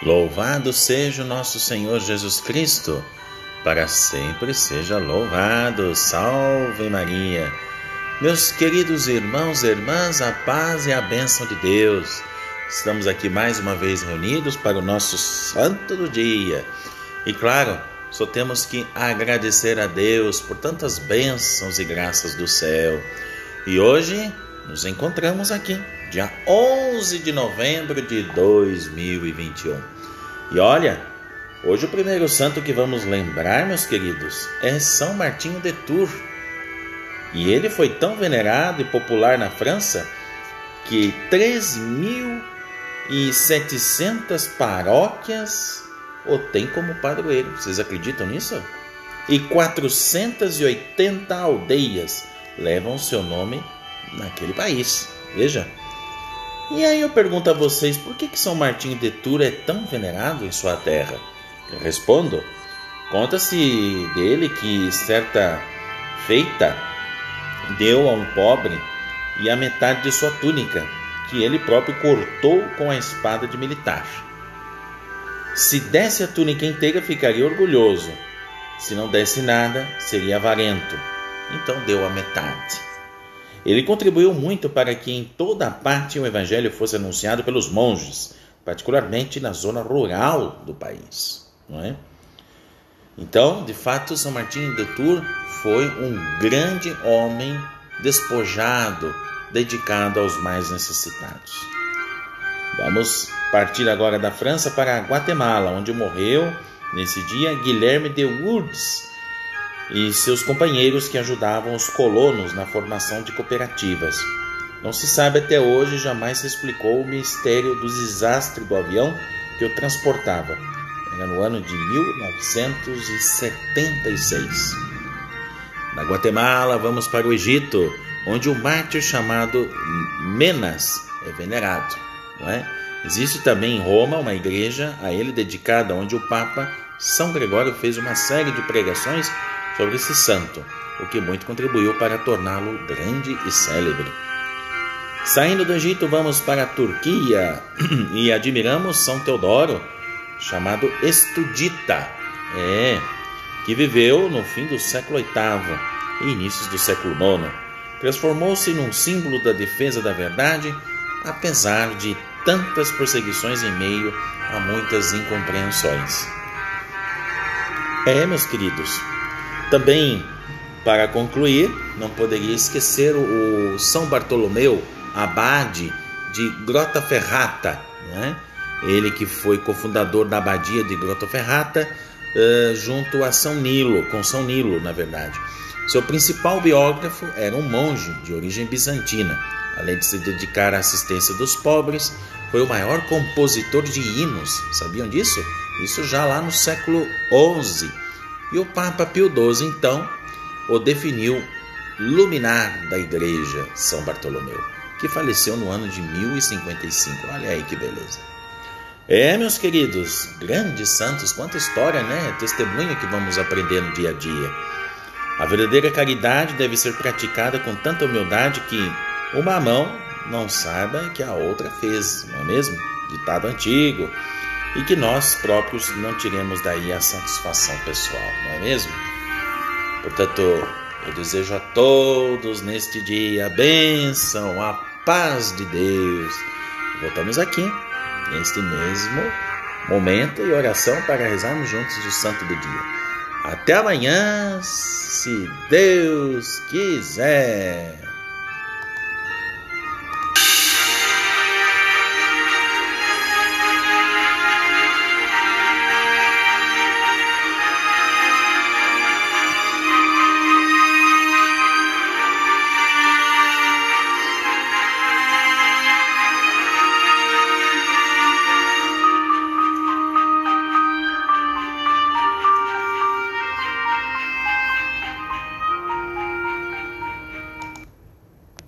Louvado seja o nosso Senhor Jesus Cristo, para sempre seja louvado. Salve Maria. Meus queridos irmãos e irmãs, a paz e a bênção de Deus. Estamos aqui mais uma vez reunidos para o nosso santo do dia. E claro, só temos que agradecer a Deus por tantas bênçãos e graças do céu. E hoje nos encontramos aqui, dia 11 de novembro de 2021. E olha, hoje o primeiro santo que vamos lembrar, meus queridos, é São Martinho de Tours. E ele foi tão venerado e popular na França que 3.700 paróquias o tem como padroeiro. Vocês acreditam nisso? E 480 aldeias levam seu nome naquele país. Veja. E aí eu pergunto a vocês, por que, que São Martinho de Tours é tão venerado em sua terra? Eu respondo, conta-se dele que certa feita deu a um pobre e a metade de sua túnica, que ele próprio cortou com a espada de militar. Se desse a túnica inteira, ficaria orgulhoso. Se não desse nada, seria avarento. Então deu a metade. Ele contribuiu muito para que em toda parte o evangelho fosse anunciado pelos monges, particularmente na zona rural do país, não é? Então, de fato, São Martinho de Tours foi um grande homem despojado, dedicado aos mais necessitados. Vamos partir agora da França para Guatemala, onde morreu nesse dia Guilherme de Woods, e seus companheiros que ajudavam os colonos na formação de cooperativas. Não se sabe até hoje, jamais se explicou o mistério do desastre do avião que o transportava. Era no ano de 1976. Na Guatemala, vamos para o Egito, onde o mártir chamado Menas é venerado. É? Existe também em Roma uma igreja a ele dedicada, onde o Papa São Gregório fez uma série de pregações sobre esse santo, o que muito contribuiu para torná-lo grande e célebre. Saindo do Egito, vamos para a Turquia e admiramos São Teodoro, chamado Estudita, é, que viveu no fim do século VIII e inícios do século IX. Transformou-se num símbolo da defesa da verdade, apesar de tantas perseguições em meio a muitas incompreensões. É, meus queridos, também, para concluir, não poderia esquecer o São Bartolomeu, abade de Grota Ferrata, né? ele que foi cofundador da abadia de Grota Ferrata, uh, junto a São Nilo, com São Nilo, na verdade. Seu principal biógrafo era um monge de origem bizantina. Além de se dedicar à assistência dos pobres, foi o maior compositor de hinos. Sabiam disso? Isso já lá no século XI e o Papa Pio XII, então, o definiu luminar da Igreja São Bartolomeu, que faleceu no ano de 1055. Olha aí que beleza. É, meus queridos, grandes santos, quanta história, né? Testemunho que vamos aprender no dia a dia. A verdadeira caridade deve ser praticada com tanta humildade que uma mão não saiba que a outra fez, não é mesmo? Ditado antigo e que nós próprios não tiremos daí a satisfação pessoal, não é mesmo? Portanto, eu desejo a todos neste dia a bênção, a paz de Deus. Voltamos aqui, neste mesmo momento e oração para rezarmos juntos o Santo do Dia. Até amanhã, se Deus quiser.